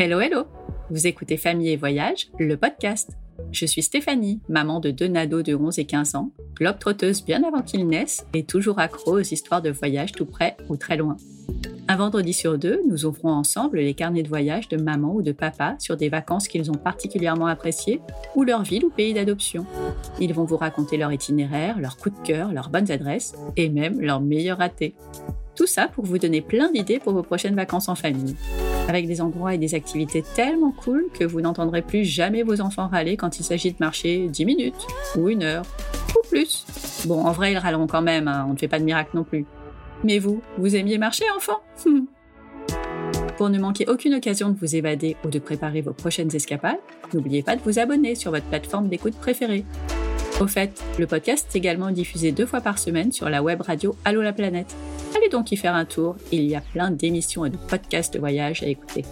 Hello, hello Vous écoutez Famille et Voyage, le podcast. Je suis Stéphanie, maman de deux nados de 11 et 15 ans, globe-trotteuse bien avant qu'ils naissent et toujours accro aux histoires de voyage tout près ou très loin. Un vendredi sur deux, nous ouvrons ensemble les carnets de voyage de maman ou de papa sur des vacances qu'ils ont particulièrement appréciées ou leur ville ou pays d'adoption. Ils vont vous raconter leur itinéraire, leurs coups de cœur, leurs bonnes adresses et même leurs meilleurs ratés. Tout ça pour vous donner plein d'idées pour vos prochaines vacances en famille. Avec des endroits et des activités tellement cool que vous n'entendrez plus jamais vos enfants râler quand il s'agit de marcher 10 minutes, ou une heure, ou plus. Bon, en vrai, ils râleront quand même, hein, on ne fait pas de miracle non plus. Mais vous, vous aimiez marcher, enfant? Pour ne manquer aucune occasion de vous évader ou de préparer vos prochaines escapades, n'oubliez pas de vous abonner sur votre plateforme d'écoute préférée. Au fait, le podcast est également diffusé deux fois par semaine sur la web radio Allo la planète. Allez donc y faire un tour, il y a plein d'émissions et de podcasts de voyage à écouter.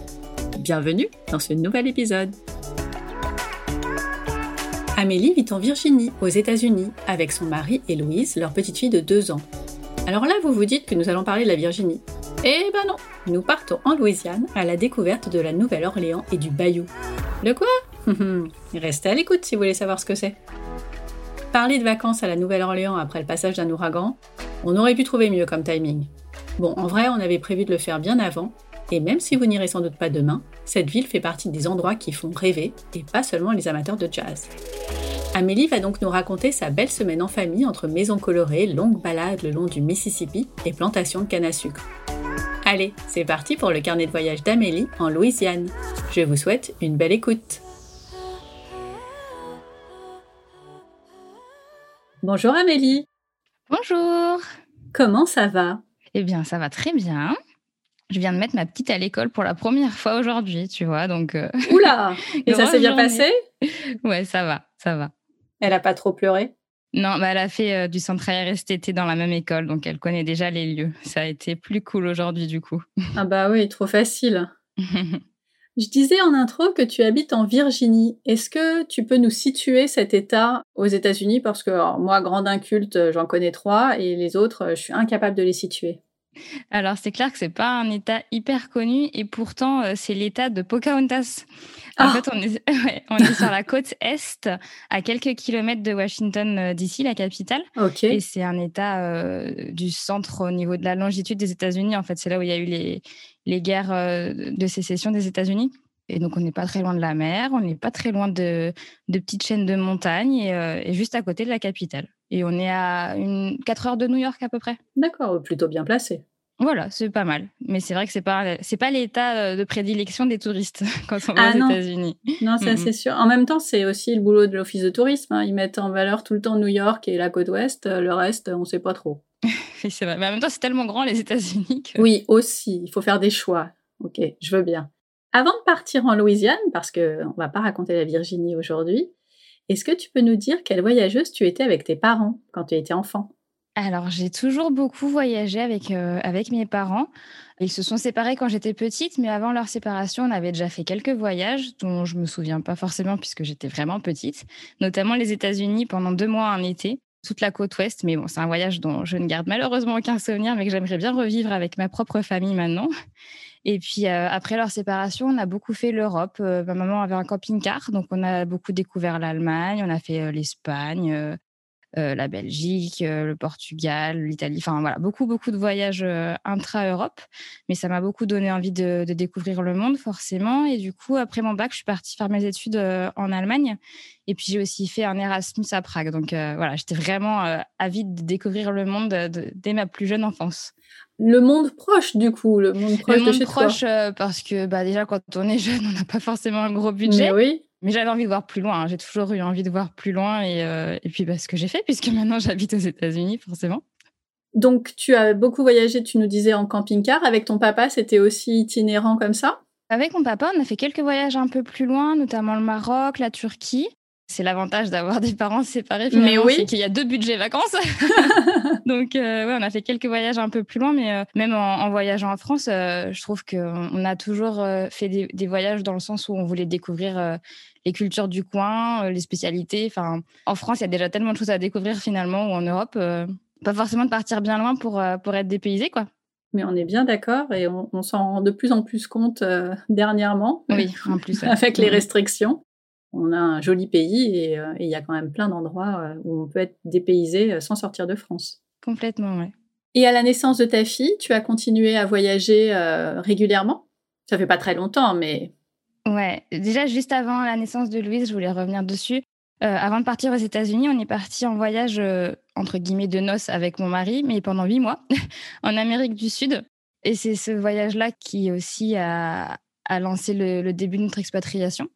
Bienvenue dans ce nouvel épisode. Amélie vit en Virginie, aux États-Unis, avec son mari et Louise, leur petite fille de 2 ans. Alors là, vous vous dites que nous allons parler de la Virginie. Eh ben non, nous partons en Louisiane à la découverte de la Nouvelle-Orléans et du Bayou. Le quoi? Restez à l'écoute si vous voulez savoir ce que c'est. Parler de vacances à la Nouvelle-Orléans après le passage d'un ouragan, on aurait pu trouver mieux comme timing. Bon, en vrai, on avait prévu de le faire bien avant, et même si vous n'irez sans doute pas demain, cette ville fait partie des endroits qui font rêver, et pas seulement les amateurs de jazz. Amélie va donc nous raconter sa belle semaine en famille entre maisons colorées, longues balades le long du Mississippi et plantations de canne à sucre. Allez, c'est parti pour le carnet de voyage d'Amélie en Louisiane. Je vous souhaite une belle écoute. Bonjour Amélie. Bonjour. Comment ça va? Eh bien, ça va très bien. Je viens de mettre ma petite à l'école pour la première fois aujourd'hui, tu vois, donc. Euh, Oula Et ça s'est bien passé? Ouais, ça va, ça va. Elle a pas trop pleuré? Non, bah elle a fait euh, du centre aéré cet été dans la même école, donc elle connaît déjà les lieux. Ça a été plus cool aujourd'hui du coup. Ah bah oui, trop facile. Je disais en intro que tu habites en Virginie. Est-ce que tu peux nous situer cet État aux États-Unis? Parce que moi, grande inculte, j'en connais trois, et les autres, je suis incapable de les situer. Alors, c'est clair que c'est pas un État hyper connu et pourtant, euh, c'est l'État de Pocahontas. En ah! fait, on est, on est sur la côte Est, à quelques kilomètres de Washington, euh, d'ici, la capitale. Et c'est un État euh, du centre au niveau de la longitude des États-Unis. En fait, c'est là où il y a eu les, les guerres de sécession des États-Unis. Et donc, on n'est pas très loin de la mer, on n'est pas très loin de, de petites chaînes de montagnes et, et, juste à côté de la capitale. Et on est à une 4 heures de New York à peu près. D'accord, plutôt bien placé. Voilà, c'est pas mal. Mais c'est vrai que c'est pas c'est pas l'état euh, de prédilection des touristes quand on va ah aux États-Unis. Non, ça c'est sûr. En même temps, c'est aussi le boulot de l'office de tourisme. Hein. Ils mettent en valeur tout le temps New York et la côte ouest. Le reste, on sait pas trop. c'est vrai. Mais en même temps, c'est tellement grand les États-Unis. Oui, aussi. Il faut faire des choix. Ok, je veux bien. Avant de partir en Louisiane, parce que on va pas raconter la Virginie aujourd'hui, est-ce que tu peux nous dire quelle voyageuse tu étais avec tes parents quand tu étais enfant? Alors, j'ai toujours beaucoup voyagé avec, euh, avec mes parents. Ils se sont séparés quand j'étais petite, mais avant leur séparation, on avait déjà fait quelques voyages dont je me souviens pas forcément puisque j'étais vraiment petite, notamment les États-Unis pendant deux mois en été, toute la côte ouest. Mais bon, c'est un voyage dont je ne garde malheureusement aucun souvenir, mais que j'aimerais bien revivre avec ma propre famille maintenant. Et puis euh, après leur séparation, on a beaucoup fait l'Europe. Euh, ma maman avait un camping-car, donc on a beaucoup découvert l'Allemagne, on a fait l'Espagne, euh, la Belgique, le Portugal, l'Italie, enfin voilà, beaucoup, beaucoup de voyages intra-Europe. Mais ça m'a beaucoup donné envie de, découvrir le monde, forcément. Et du coup, après mon bac, je suis partie faire mes études en Allemagne. Et puis, j'ai aussi fait un Erasmus à Prague. Donc voilà, j'étais vraiment avide de découvrir le monde dès ma plus jeune enfance. Le monde proche, du coup, le monde proche le monde de chez proche, parce que bah, déjà, quand on est jeune, on n'a pas forcément un gros budget. Mais oui. Mais j'avais envie de voir plus loin. Hein. J'ai toujours eu envie de voir plus loin. Et, euh, et puis, bah, ce que j'ai fait, puisque maintenant j'habite aux États-Unis, forcément. Donc, tu as beaucoup voyagé, tu nous disais, en camping-car. Avec ton papa, c'était aussi itinérant comme ça? Avec mon papa, on a fait quelques voyages un peu plus loin, notamment le Maroc, la Turquie. C'est l'avantage d'avoir des parents séparés, finalement, oui. qu'il y a deux budgets vacances. Donc, euh, ouais, on a fait quelques voyages un peu plus loin, mais euh, même en, voyageant en France, euh, je trouve qu'on a toujours fait des, des, voyages dans le sens où on voulait découvrir les cultures du coin, les spécialités. Enfin, en France, il y a déjà tellement de choses à découvrir finalement, ou en Europe, pas forcément de partir bien loin pour, pour être dépaysé, quoi. Mais on est bien d'accord et on, s'en rend de plus en plus compte euh, dernièrement. Oui, en plus. avec les restrictions. On a un joli pays et euh, il y a quand même plein d'endroits euh, où on peut être dépaysé sans sortir de France. Complètement, oui. Et à la naissance de ta fille, tu as continué à voyager régulièrement? Ça fait pas très longtemps, mais. Ouais, déjà juste avant la naissance de Louise, je voulais revenir dessus. avant de partir aux États-Unis, on est parti en voyage entre guillemets de noces avec mon mari, mais pendant huit mois en Amérique du Sud. Et c'est ce voyage-là qui aussi a, lancé le, début de notre expatriation.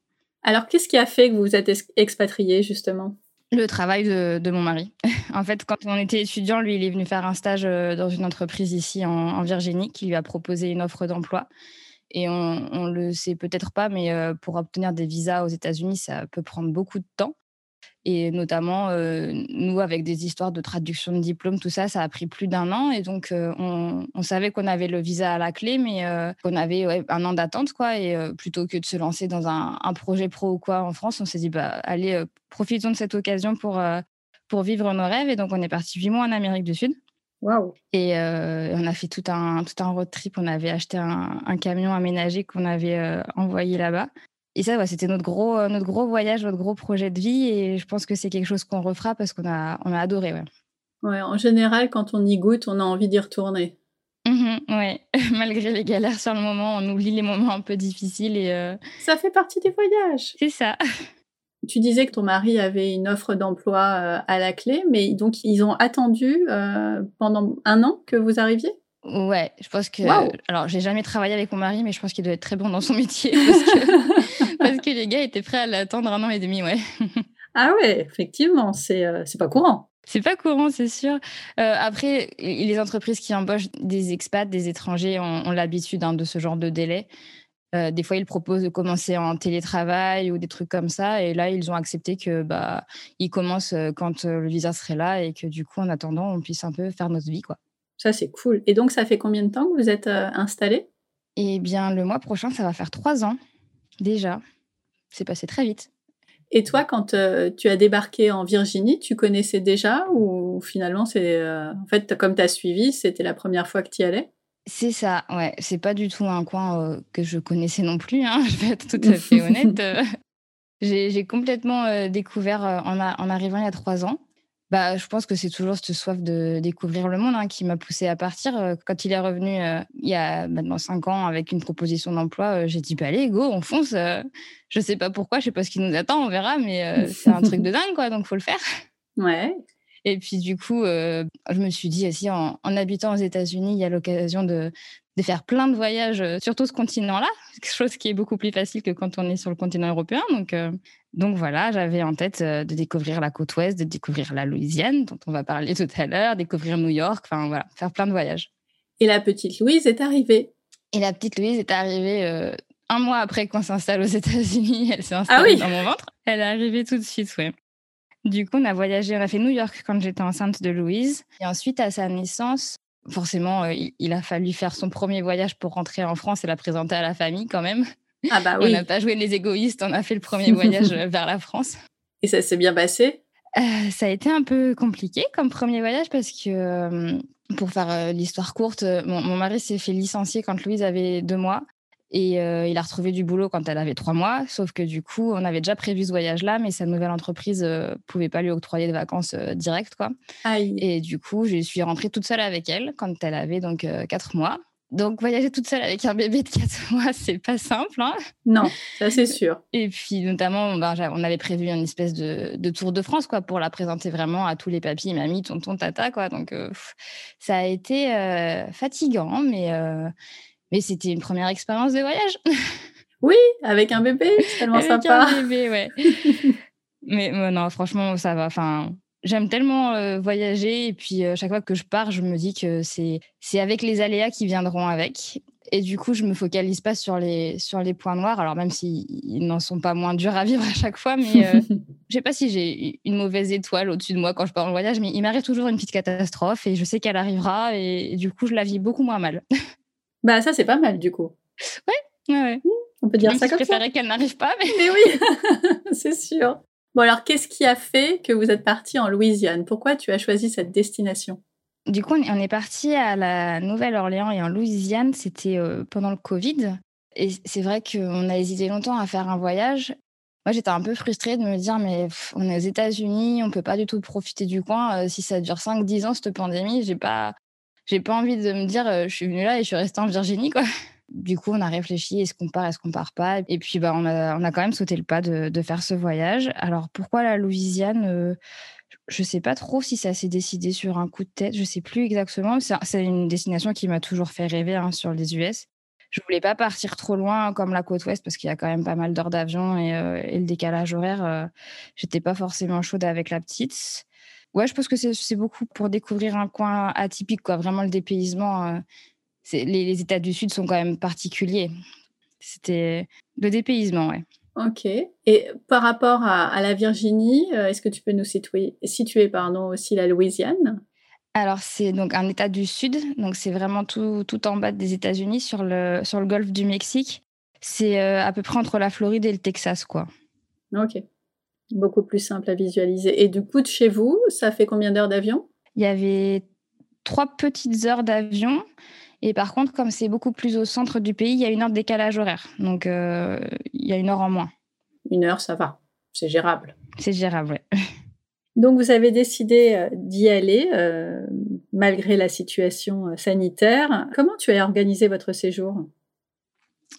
Alors, qu'est-ce qui a fait que vous vous êtes expatrié justement? Le travail de, mon mari. en fait, quand on était étudiant, lui, il est venu faire un stage euh, dans une entreprise ici en, Virginie qui lui a proposé une offre d'emploi. Et on ne le sait peut-être pas, mais euh, pour obtenir des visas aux États-Unis, ça peut prendre beaucoup de temps. Et notamment, euh, nous, avec des histoires de traduction de diplôme, tout ça, ça a pris plus d'un an. Et donc, euh, on, savait qu'on avait le visa à la clé, mais euh, qu'on avait un an d'attente, quoi. Et plutôt que de se lancer dans un, projet pro ou quoi en France, on s'est dit, bah, allez, profitons de cette occasion pour, pour vivre nos rêves. Et donc, on est parti huit mois en Amérique du Sud. Wow. Et on a fait tout un, tout un road trip. On avait acheté un, un camion aménagé qu'on avait envoyé là-bas. Et ça, c'était notre gros, euh, notre gros voyage, notre gros projet de vie. Et je pense que c'est quelque chose qu'on refera parce qu'on a, on a adoré. Ouais. ouais, en général, quand on y goûte, on a envie d'y retourner. Mmh ouais, malgré les galères sur le moment, on oublie les moments un peu difficiles. et euh, Ça fait partie des voyages. C'est ça. Tu disais que ton mari avait une offre d'emploi euh, à la clé, mais donc ils ont attendu pendant un an que vous arriviez? Ouais, je pense que. Alors, j'ai jamais travaillé avec mon mari, mais je pense qu'il doit être très bon dans son métier parce que, parce que les gars étaient prêts à l'attendre un an et demi, ouais. ah ouais, effectivement, c'est euh, pas courant. C'est pas courant, c'est sûr. Euh, après, les entreprises qui embauchent des expats, des étrangers, ont, l'habitude hein, de ce genre de délai. Euh, des fois, ils proposent de commencer en télétravail ou des trucs comme ça. Et là, ils ont accepté que bah, ils commencent quand le visa serait là et que du coup, en attendant, on puisse un peu faire notre vie, quoi. Ça, c'est cool. Et donc, ça fait combien de temps que vous êtes euh, installé? Eh bien, le mois prochain, ça va faire trois ans déjà. C'est passé très vite. Et toi, quand euh, tu as débarqué en Virginie, tu connaissais déjà ou finalement, c'est euh, en fait, comme tu as suivi, c'était la première fois que tu y allais? C'est ça, ouais. C'est pas du tout un coin que je connaissais non plus, hein, je vais être tout à fait honnête. J'ai complètement découvert en, en, arrivant il y a trois ans. Bah, je pense que c'est toujours cette soif de découvrir le monde hein, qui m'a poussé à partir. Euh, quand il est revenu euh, il y a maintenant cinq ans avec une proposition d'emploi, euh, j'ai dit bah, allez, go, on fonce. je sais pas pourquoi, je sais pas ce qui nous attend, on verra, mais c'est un truc de dingue, quoi, donc faut le faire. Ouais. Et puis du coup, je me suis dit aussi en, en habitant aux États-Unis, il y a l'occasion de, de faire plein de voyages sur tout ce continent-là, chose qui est beaucoup plus facile que quand on est sur le continent européen. Donc, donc voilà, j'avais en tête euh, de découvrir la côte ouest, de découvrir la Louisiane, dont on va parler tout à l'heure, découvrir New York, enfin voilà, faire plein de voyages. Et la petite Louise est arrivée Et la petite Louise est arrivée euh, un mois après qu'on s'installe aux États-Unis. Elle s'est ah installée dans mon ventre. Elle est arrivée tout de suite, oui. Du coup, on a voyagé, on a fait New York quand j'étais enceinte de Louise. Et ensuite, à sa naissance, forcément, euh, il a fallu faire son premier voyage pour rentrer en France et la présenter à la famille quand même. Ah bah oui. On n'a pas joué les égoïstes, on a fait le premier voyage vers la France. Et ça s'est bien passé? Euh, Ça a été un peu compliqué comme premier voyage parce que, euh, pour faire euh, l'histoire courte, mon, mari s'est fait licencier quand Louise avait deux mois. Et il a retrouvé du boulot quand elle avait trois mois, sauf que du coup, on avait déjà prévu ce voyage-là, mais sa nouvelle entreprise ne pouvait pas lui octroyer de vacances directes. Quoi. Et du coup, je suis rentrée toute seule avec elle quand elle avait donc quatre mois. Donc, voyager toute seule avec un bébé de 4 mois, c'est pas simple. Hein non, ça c'est sûr. Et puis, notamment, ben, on avait prévu une espèce de, tour de France, quoi, pour la présenter vraiment à tous les papis, mamies, tonton, tata, quoi. Donc, euh, ça a été euh, fatigant, mais, euh, mais c'était une première expérience de voyage. oui, avec un bébé, c'est tellement avec sympa. un bébé, ouais. mais non, franchement, ça va. Enfin, J'aime tellement euh, voyager et puis euh, chaque fois que je pars, je me dis que c'est c'est avec les aléas qui viendront avec. Et du coup, je me focalise pas sur les sur les points noirs. Alors même s'ils n'en sont pas moins durs à vivre à chaque fois, mais euh, je sais pas si j'ai une mauvaise étoile au-dessus de moi quand je pars en voyage, mais il m'arrive toujours une petite catastrophe et je sais qu'elle arrivera et, du coup, je la vis beaucoup moins mal. bah ça c'est pas mal du coup. Ouais, ouais, ouais. On peut dire ça comme ça. Je préférais qu'elle n'arrive pas, mais, mais oui, c'est sûr. Bon alors, qu'est-ce qui a fait que vous êtes parti en Louisiane? Pourquoi tu as choisi cette destination? Du coup, on est parti à la Nouvelle-Orléans et en Louisiane. C'était pendant le Covid. Et c'est vrai qu'on a hésité longtemps à faire un voyage. Moi, j'étais un peu frustrée de me dire, mais on est aux États-Unis, on peut pas du tout profiter du coin. si ça dure 5-10 ans, cette pandémie, j'ai pas, j'ai pas envie de me dire, je suis venue là et je suis restée en Virginie, quoi. Du coup, on a réfléchi, est-ce qu'on part, est-ce qu'on part pas? Et puis, bah, on, a, on a quand même sauté le pas de, faire ce voyage. Alors, pourquoi la Louisiane Je sais pas trop si ça s'est décidé sur un coup de tête, je sais plus exactement. C'est une destination qui m'a toujours fait rêver hein, sur les US je voulais pas partir trop loin comme la côte ouest parce qu'il y a quand même pas mal d'heures d'avion et, euh, le décalage horaire. Euh, j'étais pas forcément chaude avec la petite. Ouais, je pense que c'est beaucoup pour découvrir un coin atypique, quoi. Vraiment le dépaysement. Euh, les, les, États du Sud sont quand même particuliers. C'était le dépaysement, ouais. Ok. Et par rapport à, la Virginie, est-ce que tu peux nous situer, situer pardon, aussi la Louisiane? Alors, c'est donc un État du Sud, donc c'est vraiment tout, tout en bas des États-Unis, sur le, sur le golfe du Mexique. C'est euh, à peu près entre la Floride et le Texas, quoi. Ok. Beaucoup plus simple à visualiser. Et du coup, de chez vous, ça fait combien d'heures d'avion? Il y avait trois petites heures d'avion. Et par contre, comme c'est beaucoup plus au centre du pays, il y a une heure de décalage horaire. Donc, euh, il y a une heure en moins. Une heure, ça va. C'est gérable. C'est gérable, oui. Donc vous avez décidé euh, d'y aller euh, malgré la situation sanitaire. Comment tu as organisé votre séjour?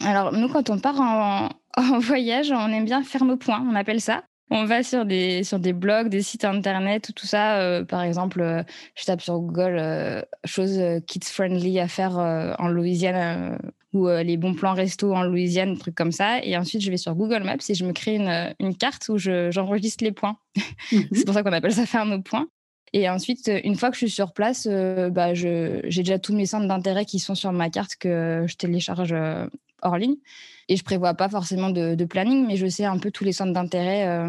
Alors nous, quand on part en, en, voyage, on aime bien faire nos points, on appelle ça. On va sur des, sur des blogs, des sites internet, tout ça. par exemple, je tape sur Google choses kids friendly à faire en Louisiane ou euh, les bons plans resto en Louisiane, trucs comme ça. Et ensuite, je vais sur Google Maps et je me crée une, une carte où j'enregistre les points. Mhm. c'est pour ça qu'on appelle ça faire nos points. Et ensuite, une fois que je suis sur place, euh, bah, j'ai déjà tous mes centres d'intérêt qui sont sur ma carte que je télécharge euh, hors ligne. Et je prévois pas forcément de, de, planning, mais je sais un peu tous les centres d'intérêt.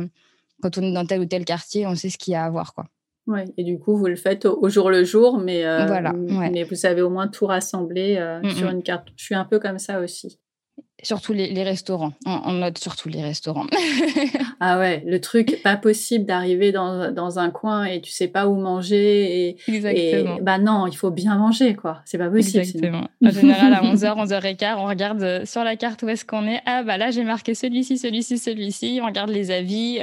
quand on est dans tel ou tel quartier, on sait ce qu'il y a à voir. Quoi. Ouais, et du coup, vous le faites au, jour le jour, mais, euh, voilà, mais vous savez au moins tout rassembler euh, mm, sur mm. une carte. Je suis un peu comme ça aussi. Surtout les, les restaurants. On, note surtout les restaurants. ah ouais, le truc, pas possible d'arriver dans, dans, un coin et tu sais pas où manger. Et, Exactement. bah non, il faut bien manger, quoi. C'est pas possible. Exactement. En général, à 11h, 11h15, on regarde euh, sur la carte où est-ce qu'on est. Ah bah là, j'ai marqué celui-ci, celui-ci, celui-ci. On regarde les avis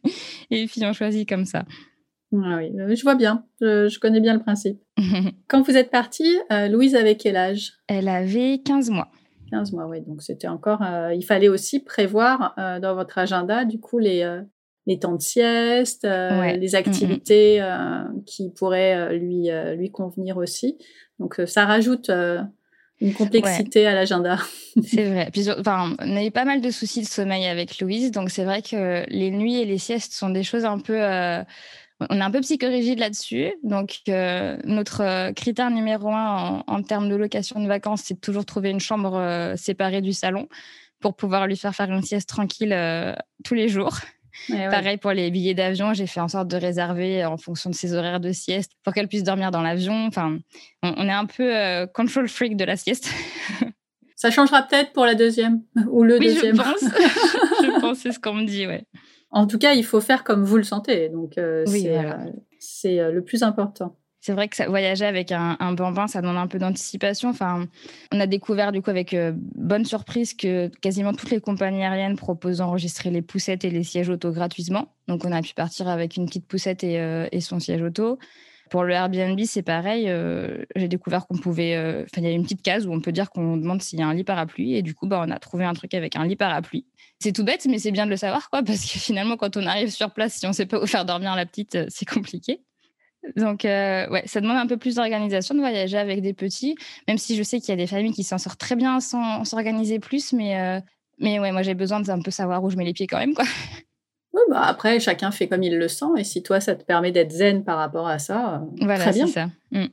et puis on choisit comme ça. Ah oui, je vois bien, je, connais bien le principe. Quand vous êtes partie, euh, Louise avait quel âge? Elle avait 15 mois. 15 mois, oui. Donc c'était encore. Euh, il fallait aussi prévoir euh, dans votre agenda, du coup, les, les temps de sieste, les activités qui pourraient lui, lui convenir aussi. Donc ça rajoute une complexité à l'agenda. c'est vrai. Puis, enfin, on a eu pas mal de soucis de sommeil avec Louise, donc c'est vrai que les nuits et les siestes sont des choses un peu on est un peu psychorigide là-dessus. Donc, euh, notre euh, critère numéro un en, termes de location de vacances, c'est de toujours trouver une chambre euh, séparée du salon pour pouvoir lui faire faire une sieste tranquille tous les jours. Pareil pour les billets d'avion, j'ai fait en sorte de réserver en fonction de ses horaires de sieste pour qu'elle puisse dormir dans l'avion. Enfin, on, est un peu control freak de la sieste. Ça changera peut-être pour la deuxième ou le deuxième. Je pense, je pense c'est ce qu'on me dit, ouais. En tout cas, il faut faire comme vous le sentez. Donc, euh, c'est euh, le plus important. C'est vrai que ça, voyager avec un, bambin, ça demande un peu d'anticipation. Enfin, on a découvert du coup avec euh, bonne surprise que quasiment toutes les compagnies aériennes proposent d'enregistrer les poussettes et les sièges auto gratuitement. Donc, on a pu partir avec une petite poussette et, et son siège auto. Pour le Airbnb, c'est pareil. J'ai découvert qu'on pouvait. Enfin, il y a une petite case où on peut dire qu'on demande s'il y a un lit parapluie. Et du coup, bah, on a trouvé un truc avec un lit parapluie. C'est tout bête, mais c'est bien de le savoir, quoi, parce que finalement, quand on arrive sur place, si on ne sait pas où faire dormir la petite, euh, c'est compliqué. Donc, euh, ouais, ça demande un peu plus d'organisation de voyager avec des petits, même si je sais qu'il y a des familles qui s'en sortent très bien sans s'organiser plus, mais, euh, mais ouais, moi j'ai besoin d'un peu savoir où je mets les pieds quand même, quoi. Oui, bah après, chacun fait comme il le sent, et si toi, ça te permet d'être zen par rapport à ça, voilà, très bien. ça. Mm.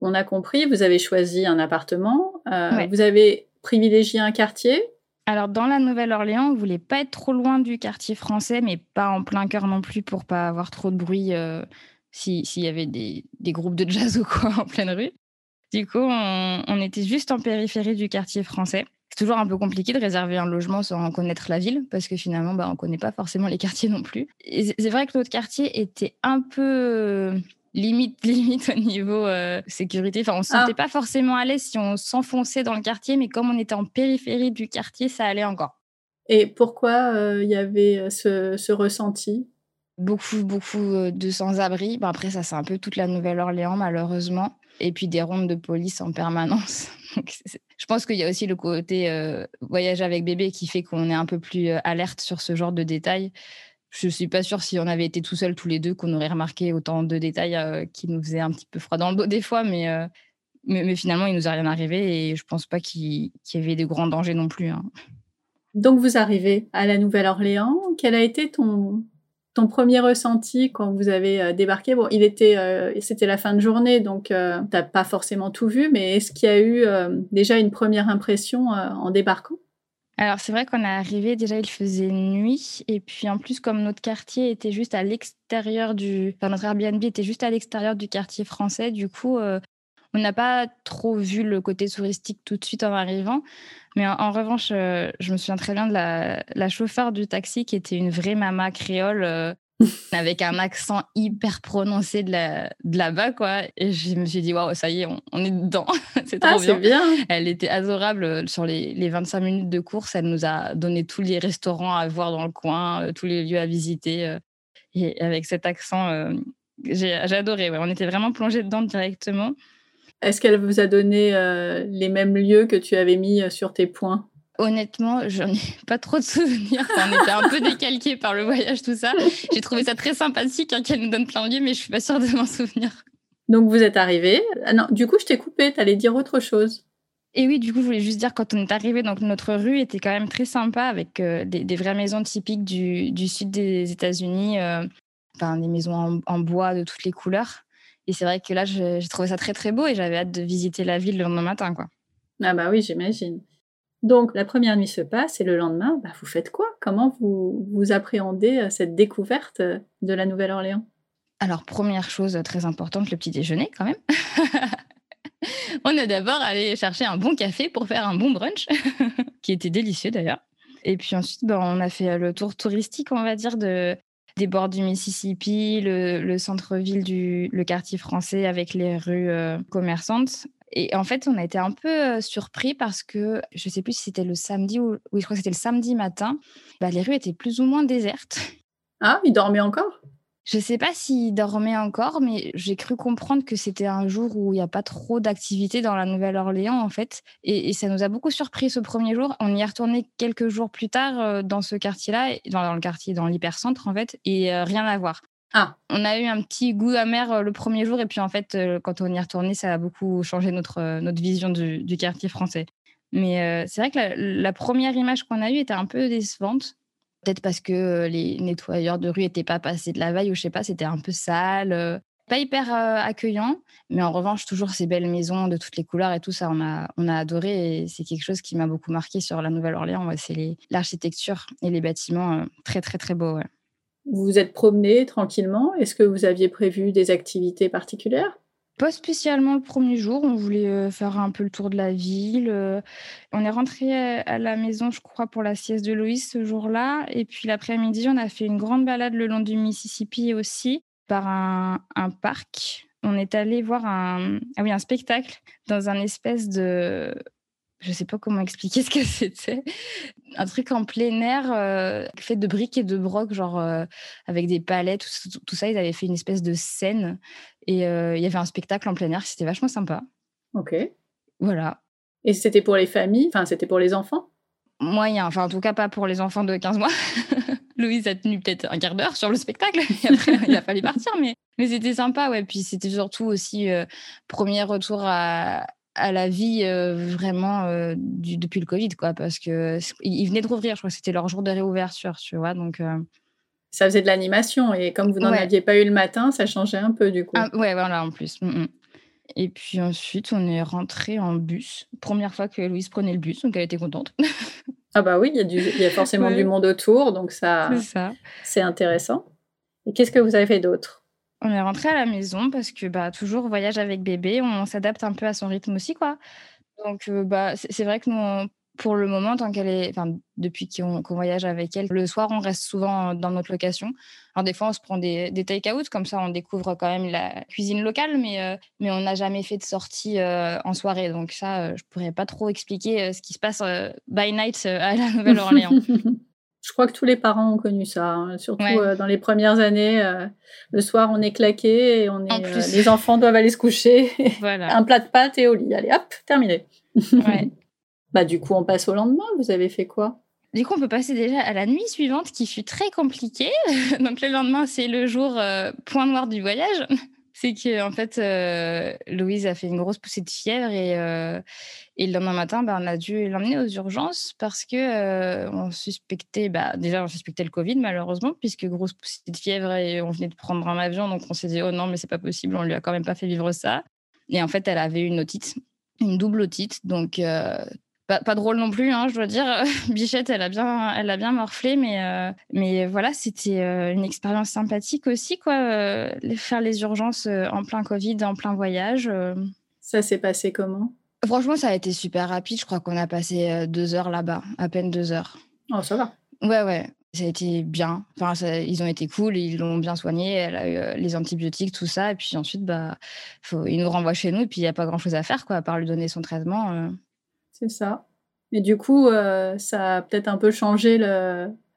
On a compris, vous avez choisi un appartement, vous avez privilégié un quartier, alors, dans la Nouvelle-Orléans, on voulait pas être trop loin du quartier français, mais pas en plein cœur non plus pour pas avoir trop de bruit euh, s'il y avait des, groupes de jazz ou quoi en pleine rue. Du coup, on, était juste en périphérie du quartier français. C'est toujours un peu compliqué de réserver un logement sans connaître la ville, parce que finalement, bah, on ne connaît pas forcément les quartiers non plus. c'est vrai que notre quartier était un peu limite, limite au niveau euh, sécurité. Enfin, on se sentait ah. pas forcément à l'aise si on s'enfonçait dans le quartier, mais comme on était en périphérie du quartier, ça allait encore. Et pourquoi euh, il y avait ce, ressenti? Beaucoup, beaucoup de sans-abri. après, ça, c'est un peu toute la Nouvelle-Orléans, malheureusement. Et puis des rondes de police en permanence. je pense qu'il y a aussi le côté voyage avec bébé qui fait qu'on est un peu plus alerte sur ce genre de détails. Je ne suis pas sûre si on avait été tout seuls tous les deux qu'on aurait remarqué autant de détails euh, qui nous faisaient un petit peu froid dans le dos des fois, mais, euh, mais, finalement, il nous a rien arrivé et je ne pense pas qu'il y avait de grands dangers non plus. Hein. Donc, vous arrivez à la Nouvelle-Orléans. Quel a été ton, premier ressenti quand vous avez euh, débarqué Bon, il était, c'était la fin de journée, donc tu n'as pas forcément tout vu, mais est-ce qu'il y a eu déjà une première impression en débarquant? Alors, c'est vrai qu'on est arrivé, déjà, il faisait nuit. Et puis, en plus, comme notre quartier était juste à l'extérieur du. Enfin, notre Airbnb était juste à l'extérieur du quartier français, du coup, euh, on n'a pas trop vu le côté touristique tout de suite en arrivant. Mais en, revanche, euh, je me souviens très bien de la, la, chauffeur du taxi qui était une vraie mama créole. Euh, avec un accent hyper prononcé de, la, de là-bas, quoi. Et je me suis dit, waouh, ça y est, on, est dedans. c'est trop ah, bien. Elle était adorable euh, sur les, les, 25 minutes de course. Elle nous a donné tous les restaurants à voir dans le coin, euh, tous les lieux à visiter. Euh, et avec cet accent, j'ai, adoré. On était vraiment plongé dedans directement. Est-ce qu'elle vous a donné les mêmes lieux que tu avais mis sur tes points? Honnêtement, je n'ai pas trop de souvenirs. on était un peu décalqué par le voyage, tout ça. J'ai trouvé ça très sympathique hein, qu'elle nous donne plein de lieux, mais je suis pas sûre de m'en souvenir. Donc vous êtes arrivé. Ah non, du coup, je t'ai coupé. Tu allais dire autre chose. Et oui, du coup, je voulais juste dire, quand on est arrivé, donc notre rue était quand même très sympa avec euh, des, vraies maisons typiques du, sud des États-Unis, euh, enfin, des maisons en, en, bois de toutes les couleurs. Et c'est vrai que là, j'ai trouvé ça très très beau et j'avais hâte de visiter la ville le lendemain matin, quoi. Ah bah oui, j'imagine. Donc la première nuit se passe et le lendemain, bah, vous faites quoi? Comment vous, vous appréhendez euh, cette découverte euh, de la Nouvelle-Orléans? Alors première chose très importante, le petit déjeuner quand même. on a d'abord allé chercher un bon café pour faire un bon brunch, qui était délicieux d'ailleurs. Et puis ensuite, bah, on a fait le tour touristique, on va dire, de, des bords du Mississippi, le, centre-ville du le quartier français avec les rues euh, commerçantes. Et en fait, on a été un peu surpris parce que je ne sais plus si c'était le samedi ou je crois que c'était le samedi matin. Bah, les rues étaient plus ou moins désertes. Ah, ils dormaient encore? Je ne sais pas s'ils dormaient encore, mais j'ai cru comprendre que c'était un jour où il n'y a pas trop d'activité dans la Nouvelle-Orléans, en fait. Et, ça nous a beaucoup surpris ce premier jour. On y est retourné quelques jours plus tard dans ce quartier-là, dans, dans, le quartier, dans l'hypercentre, en fait, et rien à voir. Ah. On a eu un petit goût amer euh, le premier jour et puis en fait, euh, quand on y est retourné, ça a beaucoup changé notre, euh, notre vision du, quartier français. Mais c'est vrai que la, première image qu'on a eue était un peu décevante. Peut-être parce que les nettoyeurs de rue n'étaient pas passés de la veille ou je sais pas, c'était un peu sale. pas hyper accueillant, mais en revanche, toujours ces belles maisons de toutes les couleurs et tout ça, on a, on a adoré et c'est quelque chose qui m'a beaucoup marqué sur la Nouvelle-Orléans. c'est l'architecture et les bâtiments très, très, très beaux. Vous vous êtes promené tranquillement? Est-ce que vous aviez prévu des activités particulières? Pas spécialement le premier jour, on voulait euh, faire un peu le tour de la ville. Euh. On est rentré à la maison, je crois, pour la sieste de Loïs ce jour-là. Et puis l'après-midi, on a fait une grande balade le long du Mississippi aussi, par un, parc. On est allé voir un, ah oui, un spectacle dans un espèce de je sais pas comment expliquer ce que c'était. Un truc en plein air, euh, fait de briques et de brocs, genre euh, avec des palais, tout, ça. Ils avaient fait une espèce de scène et euh, il y avait un spectacle en plein air. C'était vachement sympa. Ok. Voilà. Et c'était pour les familles? Enfin, c'était pour les enfants? Moyen. Enfin, en tout cas, pas pour les enfants de 15 mois. Louise a tenu peut-être un quart d'heure sur le spectacle et après, il a fallu partir. Mais, mais c'était sympa, ouais. Puis c'était surtout aussi premier retour à, à la vie euh, vraiment euh, depuis le Covid, quoi, parce que ils venaient de rouvrir, je crois que c'était leur jour de réouverture, tu vois, donc. Euh ça faisait de l'animation et comme vous n'en aviez pas eu le matin, ça changeait un peu du coup. Ah, ouais, voilà, en plus. Mm, mm. Et puis ensuite, on est rentré en bus. Première fois que Louise prenait le bus, donc elle était contente. ah bah oui, il y, y, a forcément du monde autour, donc ça, c'est intéressant. Et qu'est-ce que vous avez fait d'autre? On est rentré à la maison parce que bah, toujours voyage avec bébé, on s'adapte un peu à son rythme aussi. quoi. Donc euh, bah, c'est vrai que nous, pour le moment, tant qu'elle est, enfin, depuis qu'on voyage avec elle, le soir, on reste souvent dans notre location. Alors, des fois, on se prend des, des take-out, comme ça, on découvre quand même la cuisine locale, mais, euh, mais on n'a jamais fait de sortie euh, en soirée. Donc, ça, euh, je pourrais pas trop expliquer ce qui se passe by night à la Nouvelle-Orléans. Je crois que tous les parents ont connu ça, hein. surtout dans les premières années. le soir, on est claqué et on est, les enfants doivent aller se coucher. Voilà. Un plat de pâtes et au lit. Allez, hop, terminé. Ouais. Bah, du coup, on passe au lendemain. Vous avez fait quoi? Du coup, on peut passer déjà à la nuit suivante qui fut très compliquée. Donc, le lendemain, c'est le jour euh, point noir du voyage. c'est que en fait, euh, Louise a fait une grosse poussée de fièvre et, euh, et le lendemain matin, bah, on a dû l'emmener aux urgences parce que on suspectait, bah, déjà, on suspectait le Covid malheureusement, puisque grosse poussée de fièvre et on venait de prendre un avion. Donc, on s'est dit, oh non, mais c'est pas possible, on lui a quand même pas fait vivre ça. Et en fait, elle avait une otite, une double otite. Donc, pas, drôle non plus, hein, je dois dire. Bichette, elle a bien, elle a bien morflé, mais, euh, mais voilà, c'était euh, une expérience sympathique aussi, quoi. Euh, faire les urgences en plein Covid, en plein voyage. Ça s'est passé comment? Franchement, ça a été super rapide. Je crois qu'on a passé deux heures là-bas, à peine deux heures. Oh, ça va. Ouais, ouais. Ça a été bien. Enfin, ils ont été cool, ils l'ont bien soigné. Elle a eu les antibiotiques, tout ça. Et puis ensuite, bah, faut, ils nous renvoient chez nous. Et puis, il n'y a pas grand-chose à faire, quoi, à part lui donner son traitement. C'est ça. Et du coup, euh, ça a peut-être un peu changé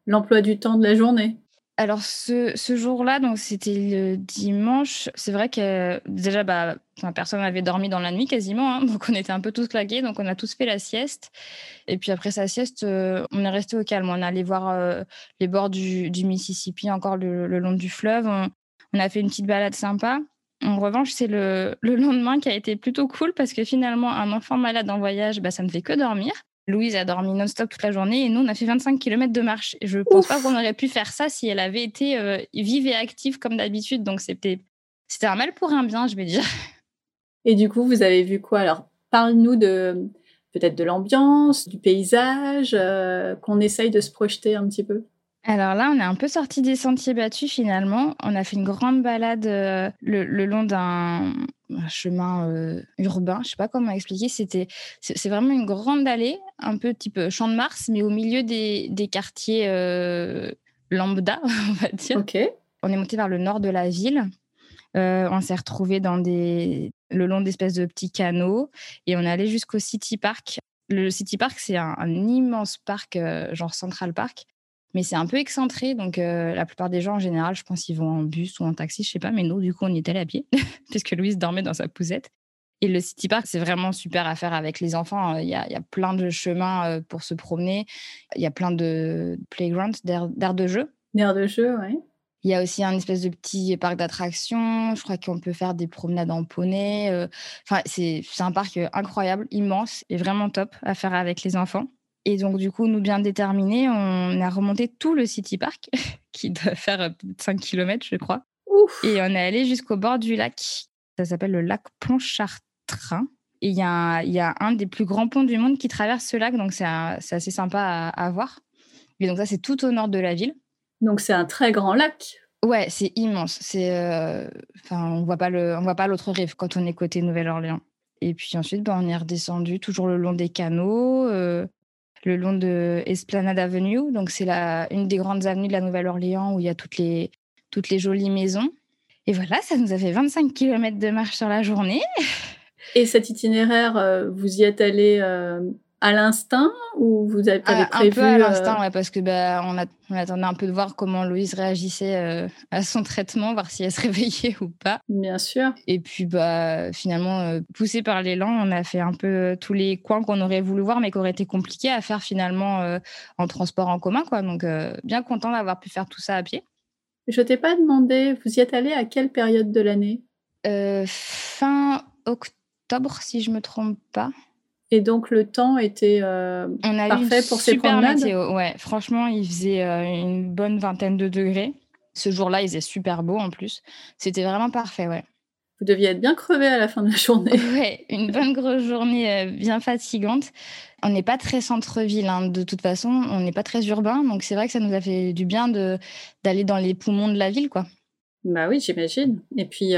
l'emploi du temps de la journée. Alors ce, ce jour-là, donc c'était le dimanche. C'est vrai que déjà, bah, personne n'avait dormi dans la nuit quasiment, hein, donc on était un peu tous claqués, donc on a tous fait la sieste. Et puis après sa sieste, euh, on est resté au calme. On allait voir euh, les bords du, du, Mississippi, encore le, long du fleuve. On, on, a fait une petite balade sympa. En revanche, c'est le, le, lendemain qui a été plutôt cool parce que finalement, un enfant malade en voyage, bah, ça ne fait que dormir. Louise a dormi non-stop toute la journée et nous, on a fait 25 km de marche. Je ne pense pas qu'on aurait pu faire ça si elle avait été euh, vive et active comme d'habitude. Donc, c'était un mal pour un bien, je vais dire. Et du coup, vous avez vu quoi Alors, parle-nous de peut-être de l'ambiance, du paysage, euh, qu'on essaye de se projeter un petit peu. Alors là, on est un peu sorti des sentiers battus finalement. On a fait une grande balade euh, le, long d'un chemin euh, urbain. Je sais pas comment expliquer. C'était, c'est vraiment une grande allée, un peu type euh, Champ de Mars, mais au milieu des, des quartiers lambda, on va dire. Ok. On est monté vers le nord de la ville. on s'est retrouvé dans des, le long d'espèces de petits canaux et on est allé jusqu'au City Park. Le City Park, c'est un, un immense parc, genre Central Park, mais c'est un peu excentré. Donc, euh, la plupart des gens, en général, je pense, ils vont en bus ou en taxi, je sais pas. Mais nous, du coup, on y est allé à pied, puisque Louise dormait dans sa poussette. Et le City Park, c'est vraiment super à faire avec les enfants. Il y a, il y a plein de chemins euh, pour se promener. Il y a plein de playgrounds, d'aires de jeu. D'aires de jeu, oui. Il y a aussi un espèce de petit parc d'attractions. Je crois qu'on peut faire des promenades en poney. Euh. Enfin, c'est un parc incroyable, immense et vraiment top à faire avec les enfants. Et donc, du coup, nous bien déterminés, on a remonté tout le City Park, qui doit faire 5 km, je crois. Et on est allé jusqu'au bord du lac. Ça s'appelle le lac Pontchartrain. Et il y, a, y a un des plus grands ponts du monde qui traverse ce lac, donc c'est assez sympa à, voir. Et donc, ça, c'est tout au nord de la ville. Donc, c'est un très grand lac. Ouais, c'est immense. C'est, euh, enfin, on voit pas le, on voit pas l'autre rive quand on est côté Nouvelle-Orléans. Et puis ensuite, ben, on est redescendu toujours le long des canaux. Euh, le long de Esplanade Avenue. Donc, c'est une des grandes avenues de la Nouvelle-Orléans où il y a toutes les, toutes les jolies maisons. Et voilà, ça nous a fait 25 km de marche sur la journée. Et cet itinéraire, euh, vous y êtes allé euh, à l'instinct ou vous avez prévu Un peu à l'instinct, euh, ouais, parce que bah, on, a, on, attendait un peu de voir comment Louise réagissait euh, à son traitement, voir si elle se réveillait ou pas. Bien sûr. Et puis bah, finalement, euh, poussé par l'élan, on a fait un peu tous les coins qu'on aurait voulu voir, mais qui auraient été compliqués à faire finalement en transport en commun. Quoi. Donc bien content d'avoir pu faire tout ça à pied. Je t'ai pas demandé, vous y êtes allé à quelle période de l'année? Fin octobre, si je me trompe pas. Et donc le temps était euh, parfait pour ces promenades? Météo. Ouais, franchement, il faisait euh, une bonne vingtaine de degrés. Ce jour-là, il faisait super beau en plus. C'était vraiment parfait, ouais. Vous deviez être bien crevé à la fin de la journée. Ouais, une bonne grosse journée euh, bien fatigante. On n'est pas très centre-ville, hein, de toute façon. On n'est pas très urbain, donc c'est vrai que ça nous a fait du bien de d'aller dans les poumons de la ville, quoi. Bah oui, j'imagine. Et puis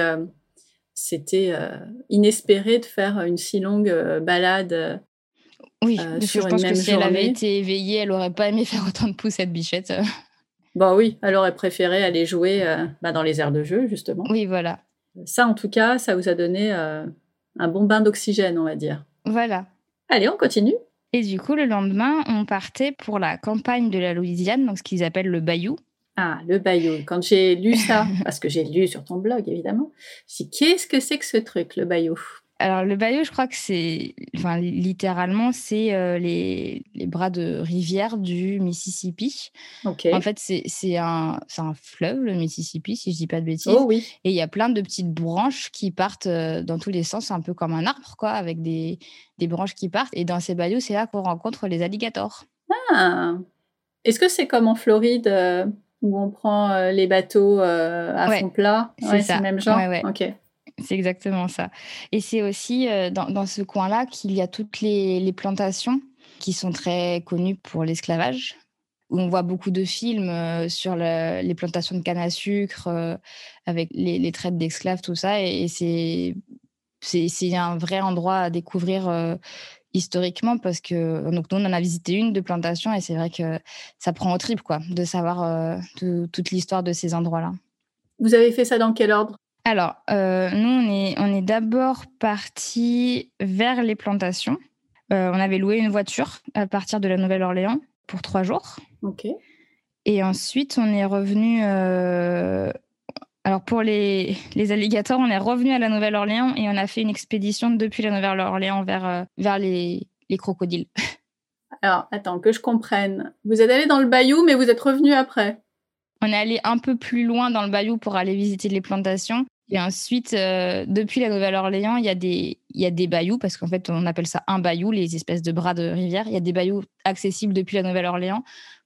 c'était euh, inespéré de faire une si longue euh, balade. Oui, je pense que si elle avait été éveillée, elle aurait pas aimé faire autant de pouces cette bichette. Bah oui, elle aurait préféré aller jouer bah, dans les aires de jeu, justement. Oui, voilà. Ça, en tout cas, ça vous a donné un bon bain d'oxygène, on va dire. Voilà. Allez, on continue. Et du coup, le lendemain, on partait pour la campagne de la Louisiane, donc ce qu'ils appellent le Bayou. Ah, le Bayou. Quand j'ai lu ça, parce que j'ai lu sur ton blog, évidemment, je qu'est-ce que c'est que ce truc, le Bayou alors, le bayou, je crois que c'est, enfin, littéralement, c'est euh, les, les, bras de rivière du Mississippi. En fait, c'est un, un fleuve, le Mississippi, si je dis pas de bêtises. Oh oui. Et il y a plein de petites branches qui partent euh, dans tous les sens, un peu comme un arbre, quoi, avec des, des branches qui partent. Et dans ces bayous, c'est là qu'on rencontre les alligators. Ah Est-ce que c'est comme en Floride euh, où on prend les bateaux à fond plat C'est le même genre? Ouais, ouais. C'est exactement ça. Et c'est aussi euh, dans, ce coin-là qu'il y a toutes les, plantations qui sont très connues pour l'esclavage. Où on voit beaucoup de films euh, sur les plantations de canne à sucre, euh, avec les, traites d'esclaves, tout ça. Et, c'est, c'est, un vrai endroit à découvrir historiquement parce que donc nous on en a visité une de plantation et c'est vrai que ça prend au trip quoi de savoir toute l'histoire de ces endroits-là. Vous avez fait ça dans quel ordre? Alors, euh, nous, on est, on est d'abord parti vers les plantations. Euh, on avait loué une voiture à partir de la Nouvelle-Orléans pour trois jours. OK. Et ensuite, on est revenu. Euh, alors, pour les, les, alligators, on est revenu à la Nouvelle-Orléans et on a fait une expédition depuis la Nouvelle-Orléans vers, vers les, les crocodiles. Alors, attends, que je comprenne. Vous êtes allé dans le bayou, mais vous êtes revenu après. On est allé un peu plus loin dans le bayou pour aller visiter les plantations. Et ensuite, euh, depuis la Nouvelle-Orléans, il y, a des, il y a des bayous, parce qu'en fait, on appelle ça un bayou, les espèces de bras de rivière. Il y a des bayous accessibles depuis la Nouvelle-Orléans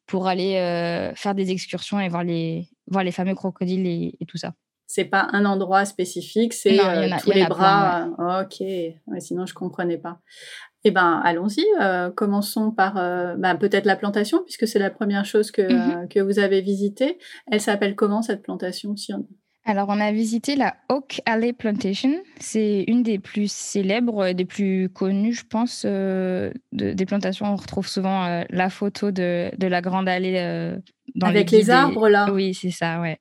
pour aller euh, faire des excursions et voir les, voir les fameux crocodiles et, tout ça. C'est pas un endroit spécifique, c'est euh, tous les bras. Ok, sinon je comprenais pas. Eh ben, allons-y. commençons par ben, peut-être la plantation, puisque c'est la première chose que, mm-hmm. que vous avez visitée. Elle s'appelle comment cette plantation alors, on a visité la Oak Alley Plantation. C'est une des plus célèbres, des plus connues, je pense, euh, des plantations. On retrouve souvent euh, la photo de, la grande allée euh, dans Avec les, arbres, là. Oui, c'est ça, ouais.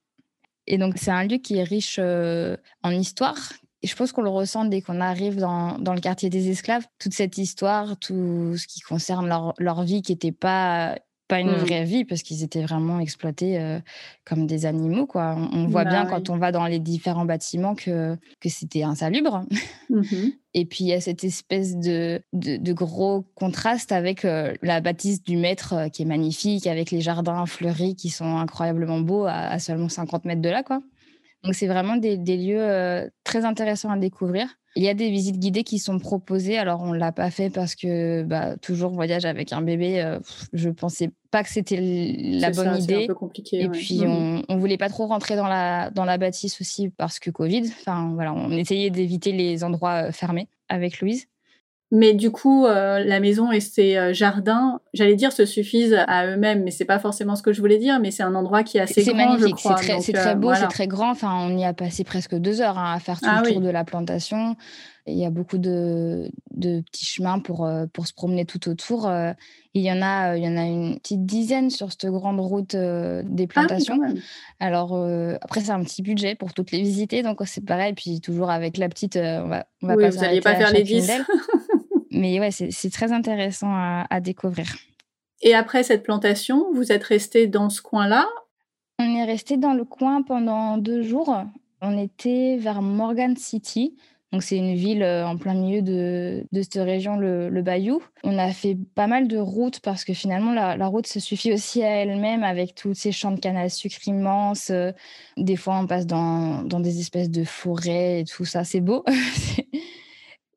Et donc, c'est un lieu qui est riche en histoire. Et je pense qu'on le ressent dès qu'on arrive dans, le quartier des esclaves. Toute cette histoire, tout ce qui concerne leur, leur vie qui n'était pas pas une mmh. vraie vie parce qu'ils étaient vraiment exploités euh, comme des animaux quoi. On, voit bien bah quand on va dans les différents bâtiments que, que c'était insalubre. Mmh Et puis il y a cette espèce de, de, gros contraste avec euh, la bâtisse du maître euh, qui est magnifique, avec les jardins fleuris qui sont incroyablement beaux à, seulement 50 mètres de là quoi. Donc c'est vraiment des, des lieux très intéressants à découvrir. Il y a des visites guidées qui sont proposées. Alors, on ne l'a pas fait parce que bah, toujours voyage avec un bébé, euh, je ne pensais pas que c'était la bonne idée. Un peu compliqué. Et puis, on ne voulait pas trop rentrer dans la, dans la bâtisse aussi parce que Covid. Enfin, voilà, on essayait d'éviter les endroits euh, fermés avec Louise. Mais du coup, euh, la maison et ses euh, jardins, j'allais dire, se suffisent à eux-mêmes, mais c'est pas forcément ce que je voulais dire. Mais c'est un endroit qui est assez grand, magnifique. C'est très, c'est très euh, beau, c'est très grand. Enfin, on y a passé presque deux heures hein, à faire tout ah le tour de la plantation. Il y a beaucoup de, de petits chemins pour, pour se promener tout autour. Il y en a, il y en a une petite dizaine sur cette grande route des ah plantations. Alors après, c'est un petit budget pour toutes les visiter, donc c'est pareil. Puis toujours avec la petite, on va, on va oui, vous n'alliez pas faire les 10 Mais ouais, c'est très intéressant à, découvrir. Et après cette plantation, vous êtes resté dans ce coin-là? On est resté dans le coin pendant deux jours. On était vers Morgan City. Donc, c'est une ville euh, en plein milieu de, de cette région, le, Bayou. On a fait pas mal de routes parce que finalement, la, route se suffit aussi à elle-même avec tous ces champs de canne à sucre immenses. Des fois, on passe dans, dans des espèces de forêts et tout ça. C'est beau.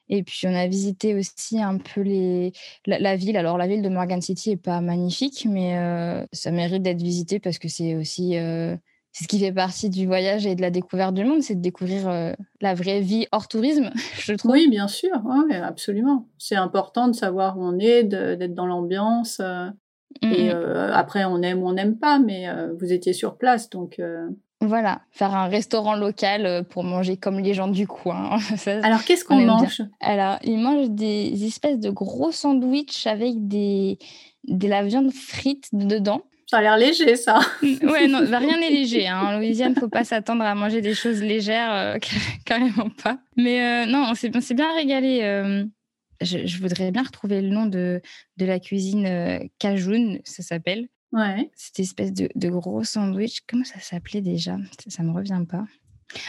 Et puis, on a visité aussi un peu les... la, ville. Alors, la ville de Morgan City n'est pas magnifique, mais euh, ça mérite d'être visité parce que c'est aussi. Euh, c'est ce qui fait partie du voyage et de la découverte du monde, c'est de découvrir euh, la vraie vie hors tourisme, je trouve. Oui, bien sûr, absolument. C'est important de savoir où on est, d'être dans l'ambiance. Mmh, et mmh. après, on aime ou on n'aime pas, mais vous étiez sur place, donc Voilà, faire un restaurant local euh, pour manger comme les gens du coin. Alors, qu'est-ce qu'on mange? Alors, ils mangent des espèces de gros sandwichs avec des, de la viande frite dedans. Ça a l'air léger, ça. ouais, non, bah, rien n'est léger. Hein. En Louisiane, faut pas s'attendre à manger des choses légères, euh, carrément pas. Mais euh, non, on s'est bien régalé. je, voudrais bien retrouver le nom de, de la cuisine Cajun, ça s'appelle. Ouais. Cette espèce de, de, gros sandwich. Comment ça s'appelait déjà? Ça, ne me revient pas.